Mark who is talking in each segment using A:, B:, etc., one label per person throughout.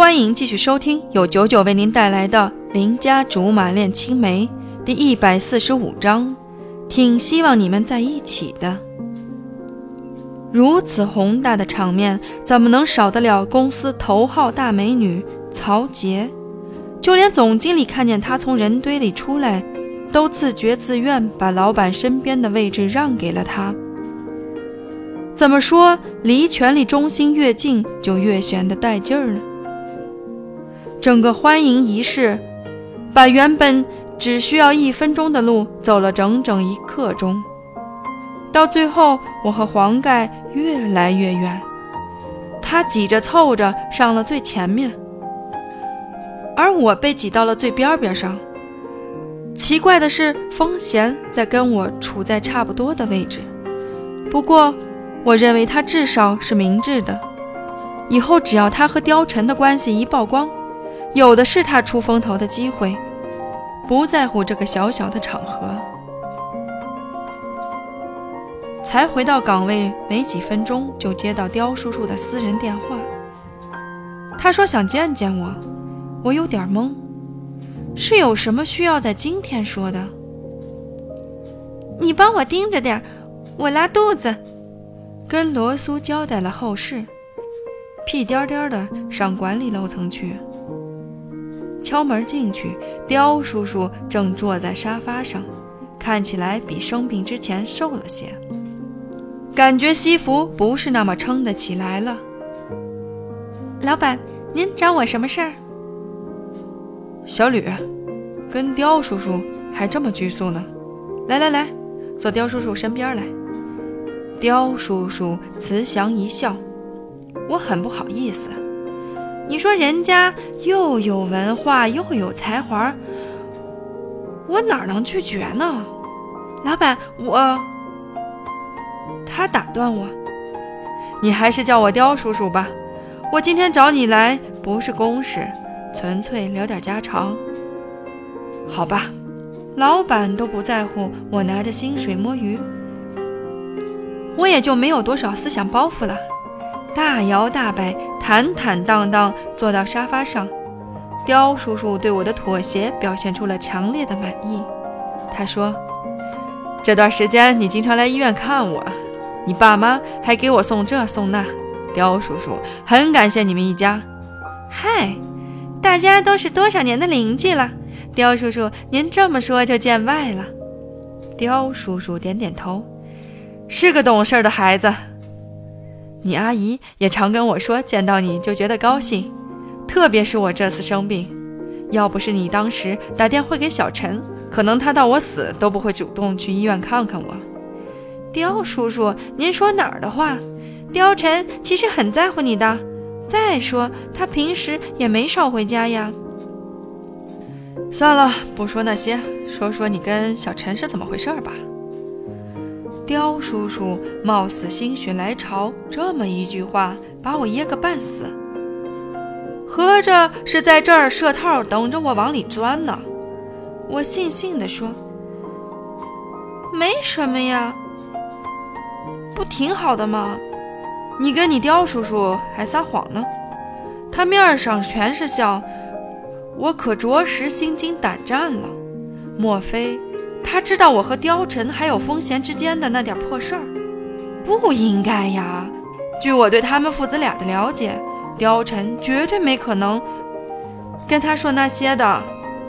A: 欢迎继续收听由九九为您带来的《邻家竹马恋青梅》第一百四十五章。挺希望你们在一起的。如此宏大的场面，怎么能少得了公司头号大美女曹杰？就连总经理看见她从人堆里出来，都自觉自愿把老板身边的位置让给了她。怎么说，离权力中心越近，就越显得带劲儿呢？整个欢迎仪式，把原本……只需要一分钟的路，走了整整一刻钟。到最后，我和黄盖越来越远，他挤着凑着上了最前面，而我被挤到了最边边上。奇怪的是，风贤在跟我处在差不多的位置。不过，我认为他至少是明智的。以后只要他和貂蝉的关系一曝光，有的是他出风头的机会。不在乎这个小小的场合，才回到岗位没几分钟，就接到刁叔叔的私人电话。他说想见见我，我有点懵，是有什么需要在今天说的？
B: 你帮我盯着点，我拉肚子。
A: 跟罗苏交代了后事，屁颠颠的上管理楼层去。敲门进去，刁叔叔正坐在沙发上，看起来比生病之前瘦了些，感觉西服不是那么撑得起来了。
B: 老板，您找我什么事儿？
A: 小吕，跟刁叔叔还这么拘束呢？来来来，坐刁叔叔身边来。刁叔叔慈祥一笑，我很不好意思。你说人家又有文化又有才华，我哪能拒绝呢？
B: 老板，我……
A: 他打断我，你还是叫我刁叔叔吧。我今天找你来不是公事，纯粹聊点家常。好吧，老板都不在乎我拿着薪水摸鱼，我也就没有多少思想包袱了。大摇大摆，坦坦荡荡坐到沙发上。刁叔叔对我的妥协表现出了强烈的满意。他说：“这段时间你经常来医院看我，你爸妈还给我送这送那。刁叔叔很感谢你们一家。
B: 嗨，大家都是多少年的邻居了。刁叔叔，您这么说就见外了。”
A: 刁叔叔点点头，是个懂事的孩子。你阿姨也常跟我说，见到你就觉得高兴，特别是我这次生病，要不是你当时打电话给小陈，可能他到我死都不会主动去医院看看我。
B: 刁叔叔，您说哪儿的话？刁晨其实很在乎你的，再说他平时也没少回家呀。
A: 算了，不说那些，说说你跟小陈是怎么回事吧。刁叔叔貌似心血来潮，这么一句话把我噎个半死。合着是在这儿设套，等着我往里钻呢？我悻悻地说：“
B: 没什么呀，不挺好的吗？
A: 你跟你刁叔叔还撒谎呢？他面上全是笑，我可着实心惊胆战了。莫非？”他知道我和貂蝉还有风贤之间的那点破事儿，不应该呀。据我对他们父子俩的了解，貂蝉绝对没可能跟他说那些的。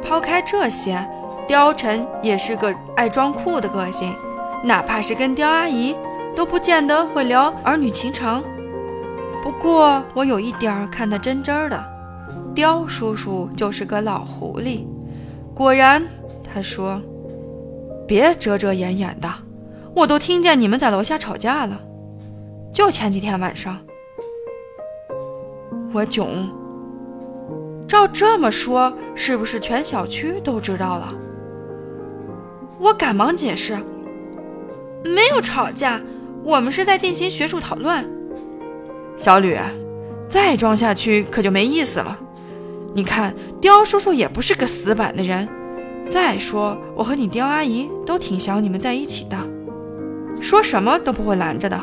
A: 抛开这些，貂蝉也是个爱装酷的个性，哪怕是跟刁阿姨，都不见得会聊儿女情长。不过我有一点看得真真的，刁叔叔就是个老狐狸。果然，他说。别遮遮掩掩的，我都听见你们在楼下吵架了。就前几天晚上，我囧。照这么说，是不是全小区都知道了？我赶忙解释，
B: 没有吵架，我们是在进行学术讨论。
A: 小吕，再装下去可就没意思了。你看，刁叔叔也不是个死板的人。再说，我和你刁阿姨都挺想你们在一起的，说什么都不会拦着的。